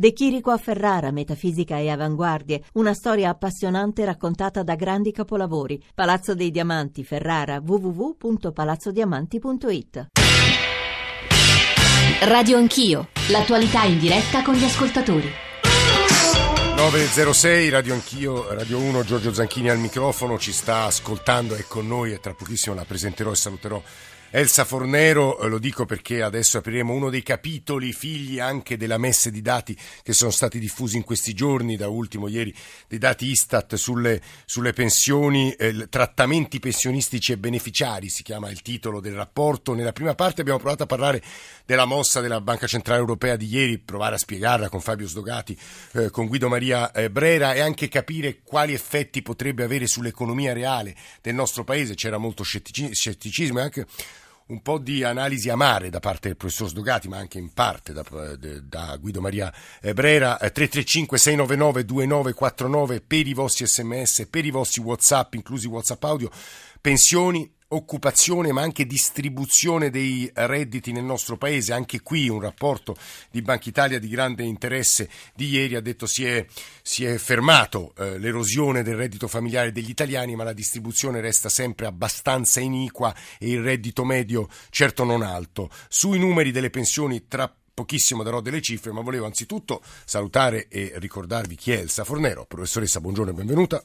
De Chirico a Ferrara, metafisica e avanguardie, una storia appassionante raccontata da grandi capolavori. Palazzo dei Diamanti, Ferrara, www.palazzodiamanti.it. Radio Anch'io, l'attualità in diretta con gli ascoltatori. 906 Radio Anch'io, Radio 1, Giorgio Zanchini al microfono, ci sta ascoltando, è con noi e tra pochissimo la presenterò e saluterò Elsa Fornero, eh, lo dico perché adesso apriremo uno dei capitoli figli anche della messe di dati che sono stati diffusi in questi giorni, da ultimo ieri dei dati Istat sulle, sulle pensioni, eh, trattamenti pensionistici e beneficiari, si chiama il titolo del rapporto. Nella prima parte abbiamo provato a parlare della mossa della Banca Centrale Europea di ieri, provare a spiegarla con Fabio Sdogati, eh, con Guido Maria eh, Brera e anche capire quali effetti potrebbe avere sull'economia reale del nostro paese. C'era molto scetticismo e anche un po' di analisi amare da parte del professor Sdogati, ma anche in parte da, da Guido Maria eh, Brera. 335-699-2949 eh, per i vostri sms, per i vostri whatsapp, inclusi whatsapp audio, pensioni occupazione ma anche distribuzione dei redditi nel nostro paese. Anche qui un rapporto di Banca Italia di grande interesse di ieri ha detto si è, si è fermato eh, l'erosione del reddito familiare degli italiani ma la distribuzione resta sempre abbastanza iniqua e il reddito medio certo non alto. Sui numeri delle pensioni tra pochissimo darò delle cifre, ma volevo anzitutto salutare e ricordarvi chi è Elsa Fornero. Professoressa, buongiorno e benvenuta.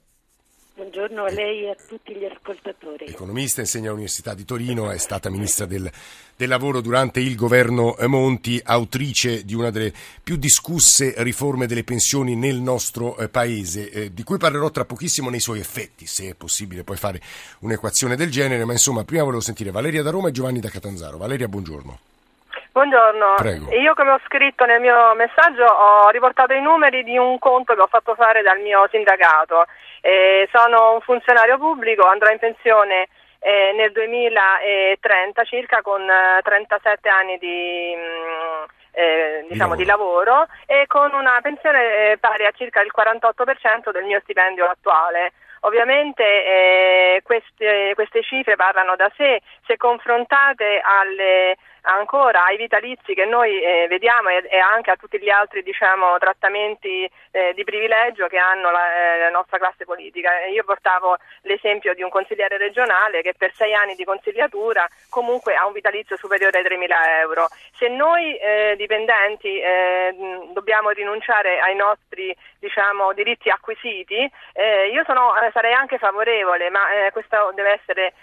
Buongiorno a lei e a tutti gli ascoltatori. Economista, insegna all'Università di Torino, è stata ministra del, del, lavoro durante il governo Monti, autrice di una delle più discusse riforme delle pensioni nel nostro eh, paese, eh, di cui parlerò tra pochissimo nei suoi effetti, se è possibile poi fare un'equazione del genere, ma insomma prima volevo sentire Valeria da Roma e Giovanni da Catanzaro. Valeria, buongiorno. Buongiorno, Prego. io come ho scritto nel mio messaggio ho riportato i numeri di un conto che ho fatto fare dal mio sindacato eh, sono un funzionario pubblico, andrò in pensione eh, nel 2030 circa con eh, 37 anni di, mh, mm, eh, diciamo, di, lavoro. di, lavoro. e con una pensione eh, pari a circa il 48% del mio stipendio attuale. Ovviamente eh, queste, queste, cifre parlano da sé, se confrontate alle ancora ai vitalizi che noi eh, vediamo e, e, anche a tutti gli altri diciamo, trattamenti eh, di privilegio che hanno la, eh, la, nostra classe politica. Io portavo l'esempio di un consigliere regionale che per sei anni di consigliatura comunque ha un vitalizio superiore ai 3.000 euro. Se noi eh, dipendenti eh, dobbiamo rinunciare ai nostri diciamo, diritti acquisiti, eh, io sono, sarei anche favorevole, ma questa deve essere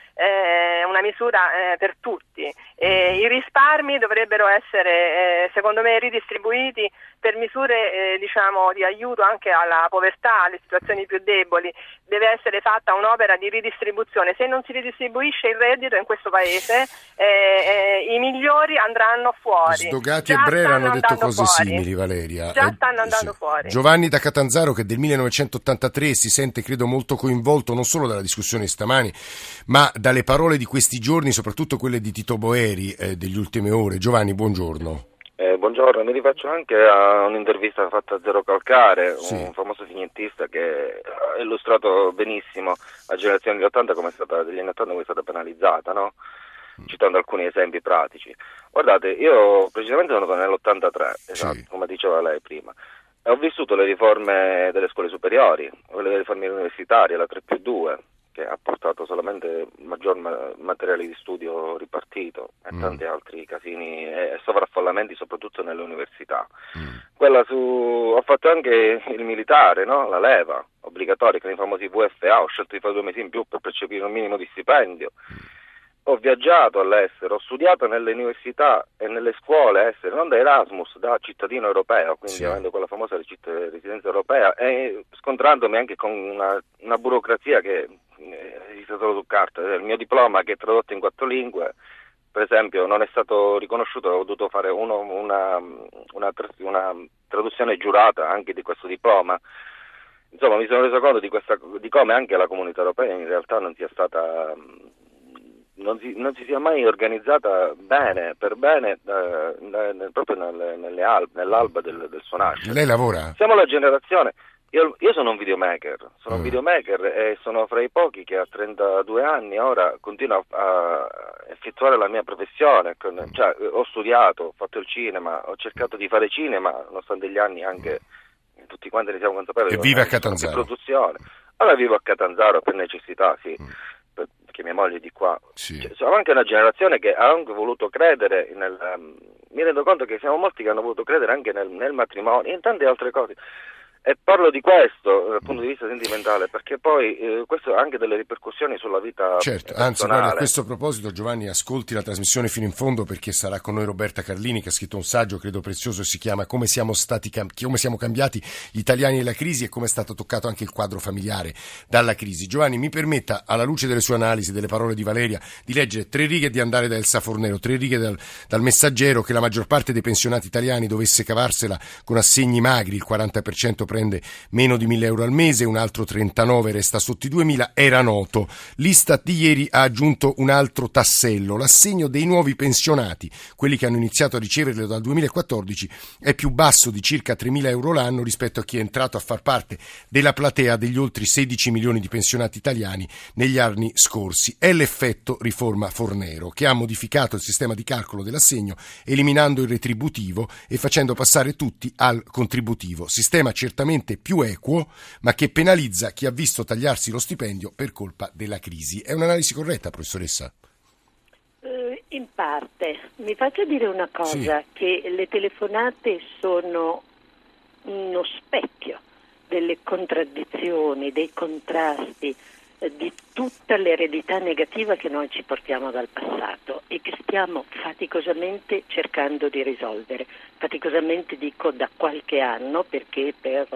una misura per tutti. I risparmi dovrebbero essere, eh, secondo me, ridistribuiti per misure eh, diciamo, di aiuto anche alla povertà, alle situazioni più deboli. Deve essere fatta un'opera di ridistribuzione. Se non si ridistribuisce il reddito in questo paese, eh, eh i migliori andranno fuori. Sdogati Già e Brera hanno detto cose fuori. simili, Valeria. Già eh, stanno andando sì. fuori. Giovanni da Catanzaro, che del 1983 si sente, credo, molto coinvolto non solo dalla discussione stamani, ma dalle parole di questi giorni, soprattutto quelle di Tito Boeri eh, degli ultime ore. Giovanni, buongiorno. Buongiorno, mi rifaccio anche a un'intervista fatta a Zero Calcare, sì. un famoso vignettista che ha illustrato benissimo la generazione degli, 80 come è stata, degli anni 80 come è stata penalizzata, no? mm. citando alcuni esempi pratici. Guardate, io precisamente sono nell'83, esatto, sì. come diceva lei prima, e ho vissuto le riforme delle scuole superiori, le riforme universitarie, la 3 più 2, che ha portato solamente maggior materiale di studio ripartito e mm. tanti altri casini e sovraffollamenti soprattutto nelle università. Mm. Quella su ho fatto anche il militare, no? la leva obbligatoria con i famosi VFA, ho scelto di fare due mesi in più per percepire un minimo di stipendio. Mm. Ho viaggiato all'estero, ho studiato nelle università e nelle scuole estere, non da Erasmus, da cittadino europeo, quindi sì. avendo quella famosa residenza europea e scontrandomi anche con una, una burocrazia che esiste solo su carta. Il mio diploma che è tradotto in quattro lingue, per esempio, non è stato riconosciuto, ho dovuto fare uno, una, una, una, traduzione giurata anche di questo diploma. Insomma, mi sono reso conto di, questa, di come anche la comunità europea in realtà non sia stata non si, non si, sia mai organizzata bene, per bene, eh, proprio nelle, nelle al, nell'alba del, del suo nascere. Lei lavora? Siamo la generazione, Io, io, sono un videomaker, sono mm. un videomaker e sono fra i pochi che a 32 anni ora continuo a, effettuare la mia professione. Mm. cioè, ho studiato, ho fatto il cinema, ho cercato di fare cinema, nonostante gli anni anche mm. tutti quanti ne siamo consapevoli. E vive a Catanzaro. Produzione. Allora vivo a Catanzaro per necessità, sì. Mm. Perché mia moglie è di qua. Sì. Cioè, siamo anche una generazione che ha anche voluto credere nel. Um, mi rendo conto che siamo molti che hanno voluto credere anche nel, nel matrimonio e in tante altre cose. E parlo di questo dal punto di vista sentimentale perché poi eh, questo ha anche delle ripercussioni sulla vita Certo, personale. anzi guarda, a questo proposito Giovanni ascolti la trasmissione fino in fondo perché sarà con noi Roberta Carlini che ha scritto un saggio credo prezioso si chiama Come siamo, stati, come siamo cambiati gli italiani nella crisi e come è stato toccato anche il quadro familiare dalla crisi. Giovanni mi permetta alla luce delle sue analisi, delle parole di Valeria, di leggere tre righe e di andare da Elsa Fornero, tre righe dal, dal messaggero che la maggior parte dei pensionati italiani dovesse cavarsela con assegni magri, il 40% prende meno di 1000 euro al mese, un altro 39 resta sotto i 2000, era noto. L'Istat di ieri ha aggiunto un altro tassello, l'assegno dei nuovi pensionati, quelli che hanno iniziato a riceverlo dal 2014, è più basso di circa 3.000 euro l'anno rispetto a chi è entrato a far parte della platea degli oltre 16 milioni di pensionati italiani negli anni scorsi. È l'effetto riforma Fornero, che ha modificato il sistema di calcolo dell'assegno, eliminando il retributivo e facendo passare tutti al contributivo. Sistema certamente più equo, ma che penalizza chi ha visto tagliarsi lo stipendio per colpa della crisi. È un'analisi corretta, professoressa? Eh, in parte. Mi faccio dire una cosa, sì. che le telefonate sono uno specchio delle contraddizioni, dei contrasti, di tutta l'eredità negativa che noi ci portiamo dal passato e che stiamo faticosamente cercando di risolvere. Faticosamente dico da qualche anno perché per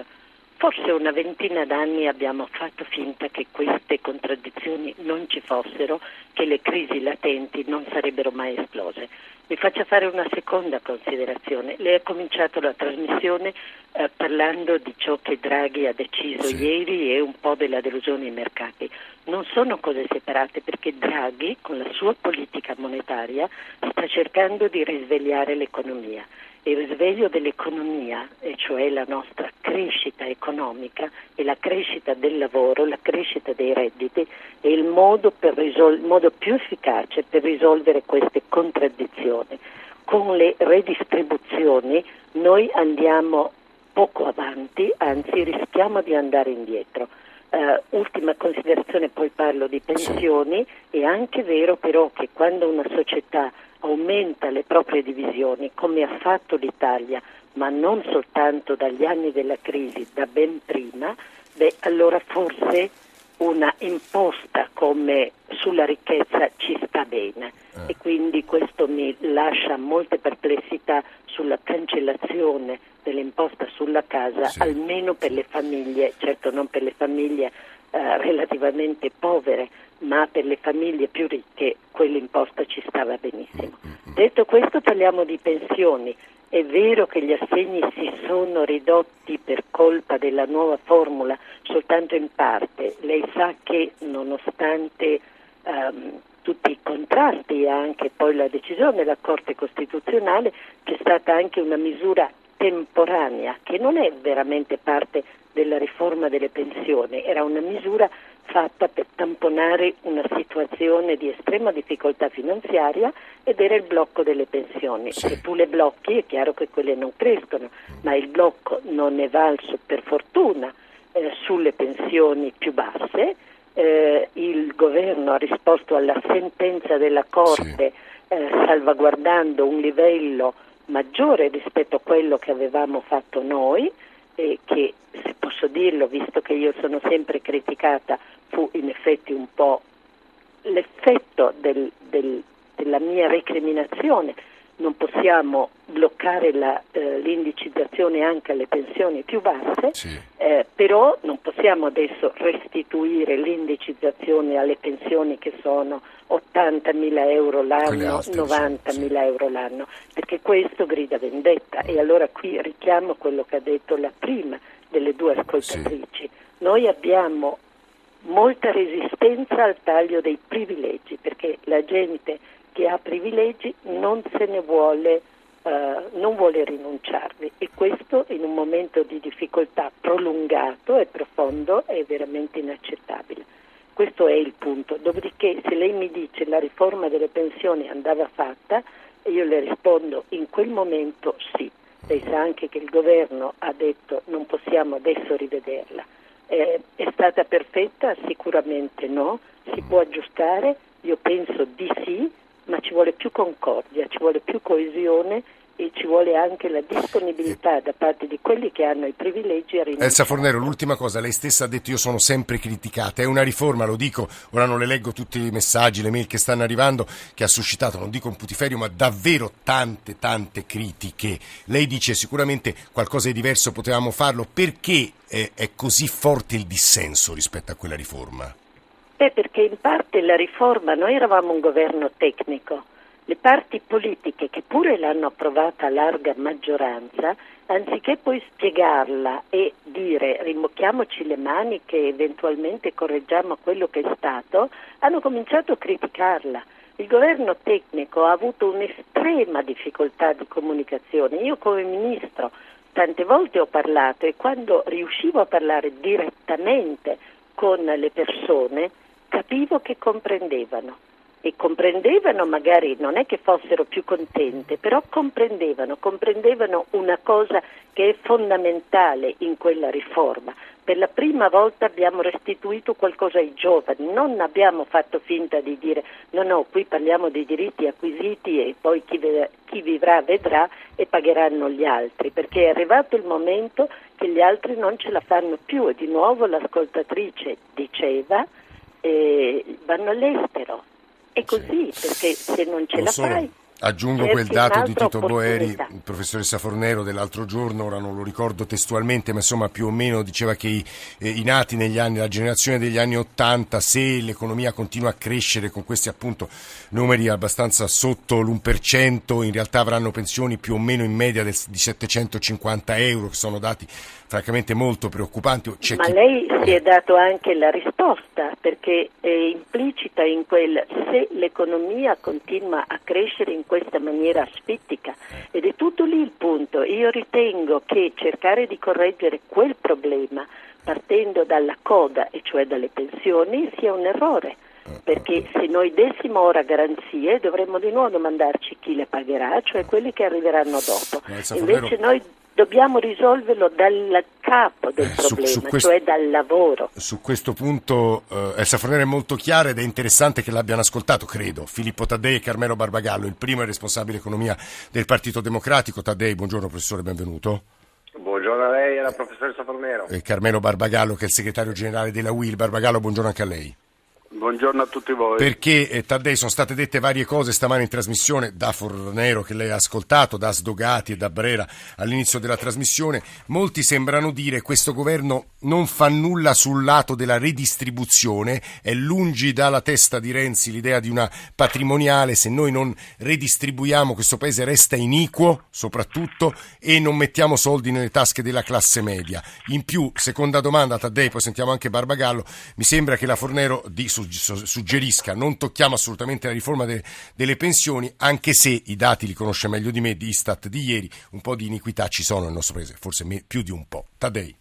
Forse una ventina d'anni abbiamo fatto finta che queste contraddizioni non ci fossero, che le crisi latenti non sarebbero mai esplose. Mi faccia fare una seconda considerazione. Lei ha cominciato la trasmissione eh, parlando di ciò che Draghi ha deciso sì. ieri e un po' della delusione ai mercati. Non sono cose separate perché Draghi, con la sua politica monetaria, sta cercando di risvegliare l'economia il risveglio dell'economia, e cioè la nostra crescita economica e la crescita del lavoro, la crescita dei redditi, è il modo, risol- modo più efficace per risolvere queste contraddizioni. Con le redistribuzioni noi andiamo poco avanti, anzi rischiamo di andare indietro. Uh, ultima considerazione, poi parlo di pensioni, è anche vero però che quando una società aumenta le proprie divisioni, come ha fatto l'Italia, ma non soltanto dagli anni della crisi, da ben prima, beh, allora forse una imposta come sulla ricchezza ci sta bene eh. e quindi questo mi lascia molte perplessità sulla cancellazione dell'imposta sulla casa, sì. almeno per le famiglie, certo non per le famiglie eh, relativamente povere, ma per le famiglie più ricche quell'imposta ci stava benissimo. Detto questo parliamo di pensioni. È vero che gli assegni si sono ridotti per colpa della nuova formula soltanto in parte. Lei sa che nonostante um, tutti i contrasti e anche poi la decisione della Corte Costituzionale c'è stata anche una misura temporanea che non è veramente parte della riforma delle pensioni, era una misura fatta per tamponare una situazione di estrema difficoltà finanziaria ed era il blocco delle pensioni. Sì. Se tu le blocchi è chiaro che quelle non crescono, ma il blocco non è valso per fortuna eh, sulle pensioni più basse. Eh, il governo ha risposto alla sentenza della Corte sì. eh, salvaguardando un livello maggiore rispetto a quello che avevamo fatto noi e che, se posso dirlo, visto che io sono sempre criticata, fu in effetti un po' l'effetto del, del, della mia recriminazione. Non possiamo bloccare la, eh, l'indicizzazione anche alle pensioni più basse, sì. eh, però non possiamo adesso restituire l'indicizzazione alle pensioni che sono 80.000 euro l'anno, 90.000 sì. euro l'anno, perché questo grida vendetta e allora qui richiamo quello che ha detto la prima delle due ascoltatrici. Sì. Noi abbiamo molta resistenza al taglio dei privilegi, perché la gente che ha privilegi non se ne vuole uh, non vuole rinunciarvi e questo in un momento di difficoltà prolungato e profondo è veramente inaccettabile. Questo è il punto. Dopodiché se lei mi dice la riforma delle pensioni andava fatta, io le rispondo in quel momento sì. Lei sa anche che il governo ha detto non possiamo adesso rivederla. Eh, è stata perfetta? Sicuramente no. Si può aggiustare? Io penso di sì, ma ci vuole più concordia, ci vuole più coesione e ci vuole anche la disponibilità da parte di quelli che hanno i privilegi a rinunciare. Elsa Fornero, l'ultima cosa, lei stessa ha detto io sono sempre criticata, è una riforma, lo dico, ora non le leggo tutti i messaggi, le mail che stanno arrivando, che ha suscitato, non dico un putiferio, ma davvero tante, tante critiche. Lei dice sicuramente qualcosa di diverso potevamo farlo, perché è, è così forte il dissenso rispetto a quella riforma? Beh, perché in parte la riforma, noi eravamo un governo tecnico, le parti politiche che pure l'hanno approvata a larga maggioranza, anziché poi spiegarla e dire rimocchiamoci le mani che eventualmente correggiamo quello che è stato, hanno cominciato a criticarla. Il governo tecnico ha avuto un'estrema difficoltà di comunicazione. Io come ministro tante volte ho parlato e quando riuscivo a parlare direttamente con le persone capivo che comprendevano e comprendevano, magari non è che fossero più contente, però comprendevano, comprendevano una cosa che è fondamentale in quella riforma. Per la prima volta abbiamo restituito qualcosa ai giovani, non abbiamo fatto finta di dire no, no, qui parliamo dei diritti acquisiti e poi chi, vedrà, chi vivrà vedrà e pagheranno gli altri, perché è arrivato il momento che gli altri non ce la fanno più. E di nuovo l'ascoltatrice diceva eh, vanno all'estero è così, sì. perché se non ce la fai... Aggiungo quel dato di Tito Boeri, professoressa Fornero, dell'altro giorno, ora non lo ricordo testualmente, ma insomma più o meno diceva che i, eh, i nati negli anni, la generazione degli anni Ottanta, se l'economia continua a crescere con questi appunto numeri abbastanza sotto l'1%, in realtà avranno pensioni più o meno in media del, di 750 euro, che sono dati francamente molto preoccupanti. C'è Ma chi... lei si è dato anche la risposta, perché è implicita in quel se l'economia continua a crescere in questa maniera asfittica ed è tutto lì il punto. Io ritengo che cercare di correggere quel problema partendo dalla coda, e cioè dalle pensioni, sia un errore perché se noi dessimo ora garanzie dovremmo di nuovo domandarci chi le pagherà, cioè quelli che arriveranno dopo. Invece noi dobbiamo risolverlo dal capo del eh, problema, su, su questo, cioè dal lavoro. Su questo punto eh, Elsa Fornero è molto chiara ed è interessante che l'abbiano ascoltato, credo, Filippo Taddei e Carmelo Barbagallo, il primo è il responsabile economia del Partito Democratico. Taddei, buongiorno professore, benvenuto. Buongiorno a lei e alla professoressa Fornero. E Carmelo Barbagallo che è il segretario generale della UIL. Barbagallo, buongiorno anche a lei. Buongiorno a tutti voi. Perché eh, Taddei sono state dette varie cose stamane in trasmissione da Fornero che lei ha ascoltato, da Sdogati e da Brera all'inizio della trasmissione. Molti sembrano dire che questo governo non fa nulla sul lato della redistribuzione, è lungi dalla testa di Renzi l'idea di una patrimoniale, se noi non redistribuiamo questo paese resta iniquo soprattutto e non mettiamo soldi nelle tasche della classe media. In più, seconda domanda Taddei, poi sentiamo anche Barbagallo, mi sembra che la Fornero di suggerisca non tocchiamo assolutamente la riforma de, delle pensioni, anche se i dati li conosce meglio di me di Istat di ieri, un po' di iniquità ci sono nel nostro paese, forse me, più di un po'. Tadei.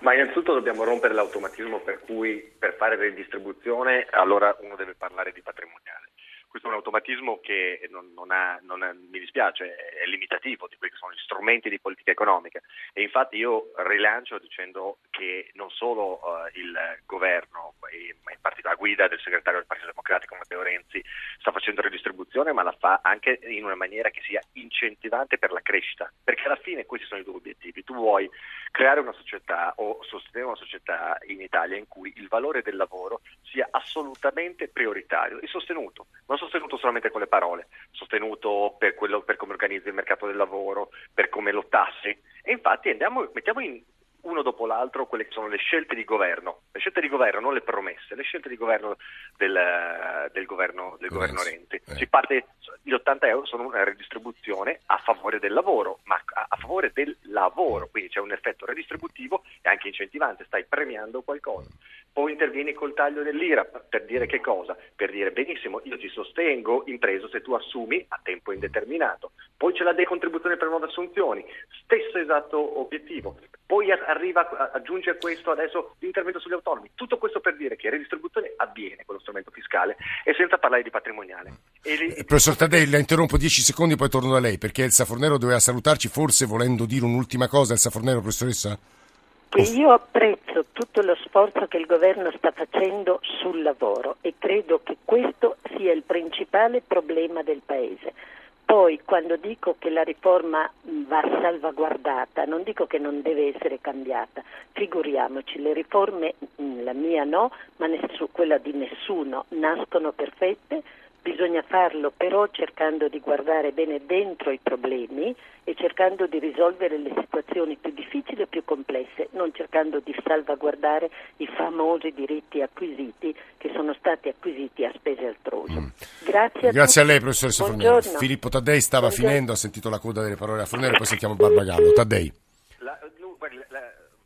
Ma innanzitutto dobbiamo rompere l'automatismo per cui per fare redistribuzione allora uno deve parlare di patrimoniale questo è un automatismo che non, non ha, non ha, mi dispiace, è limitativo di quelli che sono gli strumenti di politica economica e infatti io rilancio dicendo che non solo uh, il governo, in parte la guida del segretario del Partito Democratico Matteo Renzi sta facendo redistribuzione, ma la fa anche in una maniera che sia incentivante per la crescita, perché alla fine questi sono i due obiettivi. Tu vuoi creare una società o sostenere una società in Italia in cui il valore del lavoro sia assolutamente prioritario e sostenuto. Non sostenuto solamente con le parole, sostenuto per, quello, per come organizza il mercato del lavoro, per come lo tassi. E infatti andiamo, mettiamo in uno dopo l'altro quelle che sono le scelte di governo, le scelte di governo, non le promesse, le scelte di governo del, del governo, del governo Renzi. Eh. Si parte, gli 80 euro sono una redistribuzione a favore del lavoro, ma a, a favore del lavoro, quindi c'è un effetto redistributivo e anche incentivante, stai premiando qualcosa. Poi intervieni col taglio dell'IRA per dire che cosa? Per dire benissimo, io ti sostengo impreso se tu assumi a tempo indeterminato. Poi c'è la decontribuzione per nuove assunzioni, stesso esatto obiettivo. Poi arriva, aggiunge a questo adesso l'intervento sugli autonomi. Tutto questo per dire che la redistribuzione avviene con lo strumento fiscale e senza parlare di patrimoniale. Li... Eh, professor Taddei, la interrompo 10 secondi poi torno da lei perché Elsa Fornero doveva salutarci, forse volendo dire un'ultima cosa. Elsa Fornero, professoressa? Che io apprezzo tutto lo sforzo che il governo sta facendo sul lavoro e credo che questo sia il principale problema del Paese. Poi quando dico che la riforma va salvaguardata, non dico che non deve essere cambiata, figuriamoci, le riforme, la mia no, ma nessu, quella di nessuno, nascono perfette, Bisogna farlo però cercando di guardare bene dentro i problemi e cercando di risolvere le situazioni più difficili e più complesse, non cercando di salvaguardare i famosi diritti acquisiti che sono stati acquisiti a spese altrove. Mm. Grazie, a, Grazie a, lei, professoressa Fornero. Filippo Taddei stava Buongiorno. finendo, ha sentito la coda delle parole a Fornero, poi sentiamo Barbagallo. Taddei.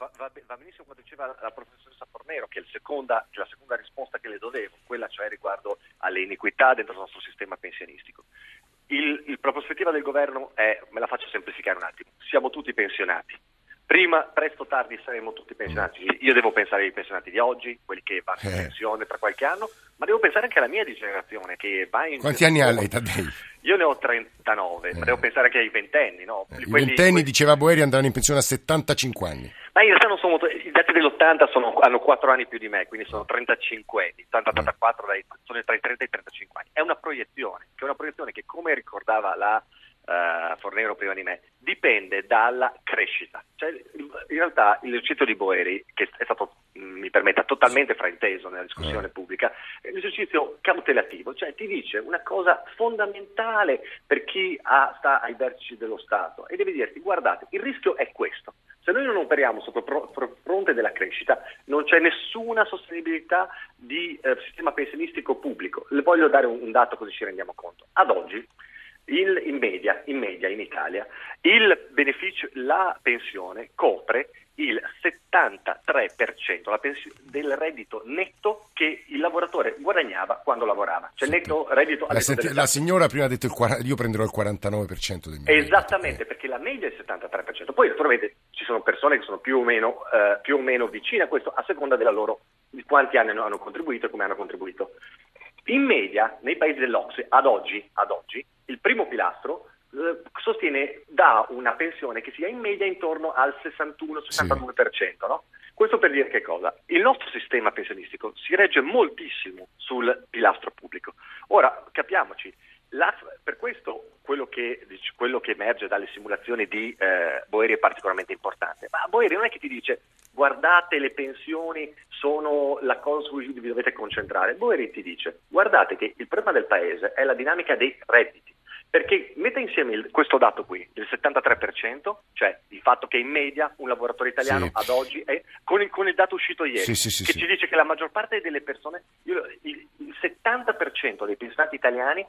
Va, va, benissimo quando diceva la professoressa Fornero che seconda, la seconda risposta che le dovevo, quella cioè riguardo alle iniquità dentro il nostro sistema pensionistico. Il, il, la prospettiva del governo è, me la faccio semplificare un attimo, siamo tutti pensionati. Prima, presto o tardi saremo tutti pensionati. Io devo pensare ai pensionati di oggi, quelli che vanno in eh. pensione tra qualche anno, ma devo pensare anche alla mia di generazione che va in Quanti anni ha lei, Taddei? Io ne ho 39, eh. ma devo pensare anche ai ventenni, no? Eh, I ventenni, quelli... diceva Boeri, andranno in pensione a 75 anni. Ma in realtà non sono molto... I dati dell'80 sono... hanno 4 anni più di me, quindi sono 35 anni, 84 sono tra i 30 e i 35 anni. È una proiezione, che è una proiezione che, come ricordava la uh, Fornero prima di me, dipende dalla crescita. Cioè, in realtà l'esercizio di Boeri, che è stato, mm, mi permetta, totalmente frainteso nella discussione eh. pubblica, è un esercizio cautelativo, cioè ti dice una cosa fondamentale per chi ha, sta ai vertici dello Stato e deve dirti guardate, il rischio è questo. Se noi non operiamo sotto pro- fronte della crescita, non c'è nessuna sostenibilità di eh, sistema pensionistico pubblico. Le voglio dare un, un dato così ci rendiamo conto. Ad oggi il, in, media, in, media, in Italia la pensione copre il 73% la pens- del reddito netto che il lavoratore guadagnava quando lavorava. Cioè sì. netto reddito la, senti- la signora prima ha detto il, io prenderò il 49% del mio Esattamente, reddito. perché la media è il 73%. Poi naturalmente ci sono persone che sono più o meno, eh, più o meno vicine a questo a seconda della loro, di quanti anni hanno contribuito e come hanno contribuito. In media, nei paesi dell'Ocse, ad oggi, ad oggi il primo pilastro eh, sostiene, dà una pensione che sia in media intorno al 61-62%. Sì. No? Questo per dire che cosa? Il nostro sistema pensionistico si regge moltissimo sul pilastro pubblico. Ora, capiamoci, la, per questo quello che, quello che, emerge dalle simulazioni di eh, Boeri è particolarmente importante. Ma Boeri non è che ti dice guardate le pensioni sono la cosa su cui vi dovete concentrare. Boeri ti dice guardate che il problema del paese è la dinamica dei redditi. Perché mette insieme il, questo dato qui, il 73%, cioè il fatto che in media un lavoratore italiano sì. ad oggi è, con il, con il, dato uscito ieri, sì, sì, che ci dice che la maggior parte delle persone, io, il, il 70% dei pensionati italiani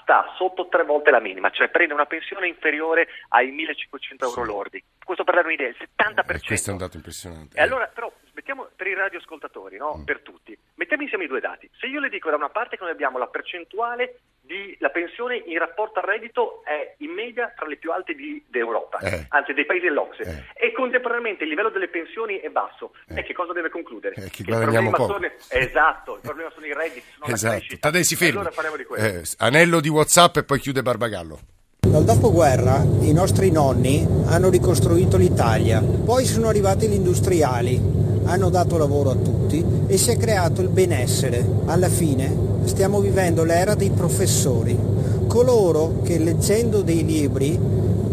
sta sotto tre volte la minima, cioè prende una pensione inferiore ai 1500 euro sì. lordi. Questo per dare un'idea, il 70%. Eh, questo è un dato impressionante. E allora, però, mettiamo per i radioascoltatori, no? mm. per tutti, mettiamo insieme i due dati. Se io le dico da una parte che noi abbiamo la percentuale di la pensione in rapporto al reddito è in media tra le più alte di, d'Europa, eh. anzi dei paesi dell'Ocse, eh. e contemporaneamente il livello delle pensioni è basso. Eh. E che cosa deve concludere? Eh, che guadagniamo poco. Sono, esatto, il problema sono i redditi, sono esatto. Tadei si fermi. Allora parliamo di questo. Eh, anello di Whatsapp e poi chiude Barbagallo. Dal dopoguerra i nostri nonni hanno ricostruito l'Italia, poi sono arrivati gli industriali, hanno dato lavoro a tutti e si è creato il benessere. Alla fine stiamo vivendo l'era dei professori, coloro che leggendo dei libri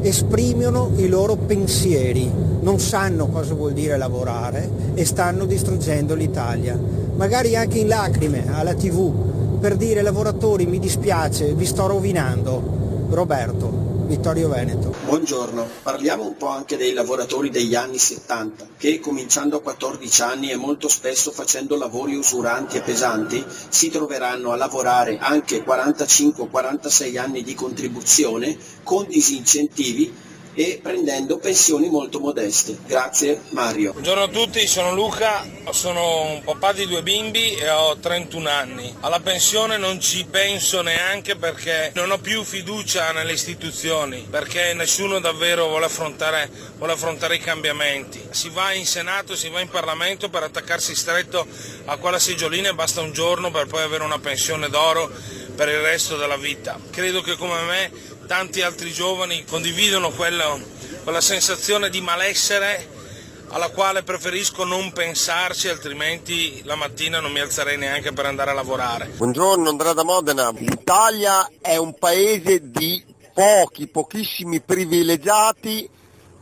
esprimono i loro pensieri, non sanno cosa vuol dire lavorare e stanno distruggendo l'Italia, magari anche in lacrime alla tv per dire lavoratori mi dispiace, vi sto rovinando. Roberto, Vittorio Veneto. Buongiorno, parliamo un po' anche dei lavoratori degli anni 70 che cominciando a 14 anni e molto spesso facendo lavori usuranti e pesanti si troveranno a lavorare anche 45-46 anni di contribuzione con disincentivi e prendendo pensioni molto modeste. Grazie Mario. Buongiorno a tutti, sono Luca, sono un papà di due bimbi e ho 31 anni. Alla pensione non ci penso neanche perché non ho più fiducia nelle istituzioni, perché nessuno davvero vuole affrontare, vuole affrontare i cambiamenti. Si va in Senato, si va in Parlamento per attaccarsi stretto a quella seggiolina e basta un giorno per poi avere una pensione d'oro per il resto della vita. Credo che come me tanti altri giovani condividono quella, quella sensazione di malessere alla quale preferisco non pensarci, altrimenti la mattina non mi alzerei neanche per andare a lavorare. Buongiorno Andrea da Modena. L'Italia è un paese di pochi, pochissimi privilegiati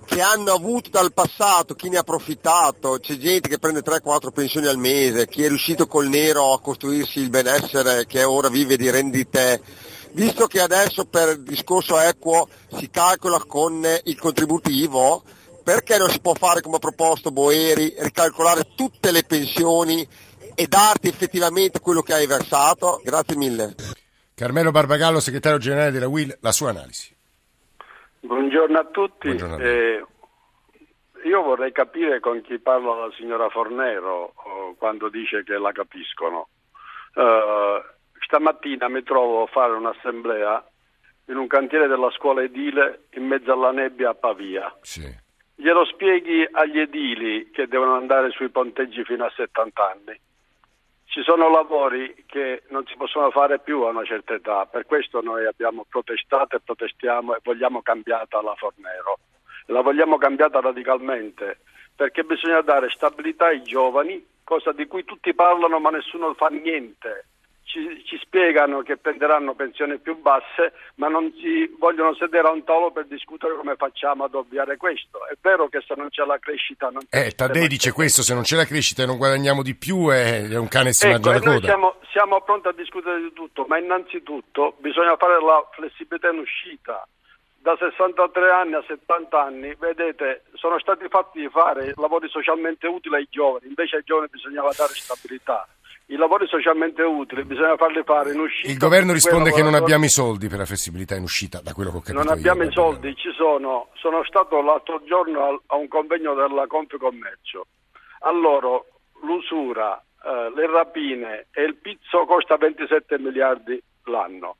che hanno avuto dal passato, chi ne ha approfittato, c'è gente che prende 3-4 pensioni al mese, chi è riuscito col nero a costruirsi il benessere che ora vive di rendite visto che adesso per il discorso equo si calcola con il contributivo, perché non si può fare come ha proposto Boeri, ricalcolare tutte le pensioni e darti effettivamente quello che hai versato? Grazie mille. Carmelo Barbagallo, segretario generale della WIL, la sua analisi. Buongiorno a tutti. Buongiorno a eh, io vorrei capire con chi parla la signora Fornero quando dice che la capiscono. Uh, stamattina mi trovo a fare un'assemblea in un cantiere della scuola edile in mezzo alla nebbia a Pavia. Sì. Glielo spieghi agli edili che devono andare sui ponteggi fino a 70 anni. Ci sono lavori che non si possono fare più a una certa età, per questo noi abbiamo protestato e protestiamo e vogliamo cambiata la Fornero. La vogliamo cambiata radicalmente perché bisogna dare stabilità ai giovani, cosa di cui tutti parlano ma nessuno fa niente ci, ci, spiegano che prenderanno pensioni più basse, ma non si vogliono sedere a un tavolo per discutere come facciamo ad ovviare questo. È vero che se non c'è la crescita non c'è Eh, Taddei dice questo, se non c'è la crescita e non guadagniamo di più è, è un cane che si ecco, mangia la coda. Siamo, siamo pronti a discutere di tutto, ma innanzitutto bisogna fare la flessibilità in uscita da 63 anni a 70 anni, vedete, sono stati fatti fare lavori socialmente utili ai giovani, invece ai giovani bisognava dare stabilità i lavori socialmente utili bisogna farli fare in uscita. Il governo risponde che non abbiamo i soldi per la flessibilità in uscita, da quello che ho capito. Non abbiamo io, i soldi, ci sono. Sono stato l'altro giorno a un convegno della Confcommercio. Allora, l'usura, eh, le rapine e il pizzo costa 27 miliardi l'anno.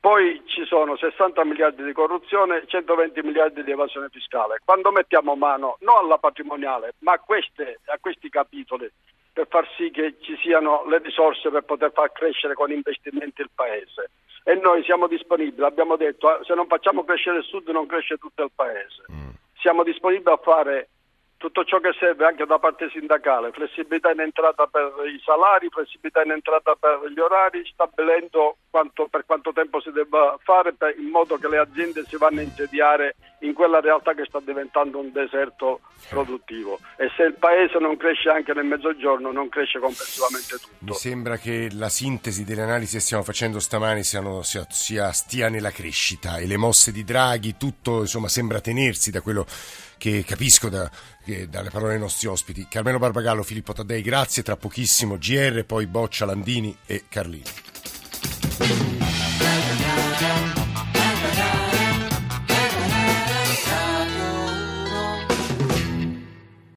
Poi ci sono 60 miliardi di corruzione e 120 miliardi di evasione fiscale. Quando mettiamo mano non alla patrimoniale, ma a, queste, a questi capitoli per far sì che ci siano le risorse per poter far crescere con investimenti il paese. E noi siamo disponibili, abbiamo detto, ah, se non facciamo crescere il sud non cresce tutto il paese. Mm. Siamo disponibili a fare tutto ciò che serve anche da parte sindacale, flessibilità in entrata per i salari, flessibilità in entrata per gli orari, stabilendo quanto, per quanto tempo si debba fare per, in modo che le aziende si vanno a insediare in quella realtà che sta diventando un deserto produttivo e se il paese non cresce anche nel mezzogiorno non cresce complessivamente tutto. Mi sembra che la sintesi delle analisi che stiamo facendo stamani siano, sia, sia, stia nella crescita e le mosse di Draghi, tutto insomma, sembra tenersi da quello che capisco da, che, dalle parole dei nostri ospiti. Carmelo Barbagallo, Filippo Taddei, grazie, tra pochissimo GR, poi Boccia, Landini e Carlini.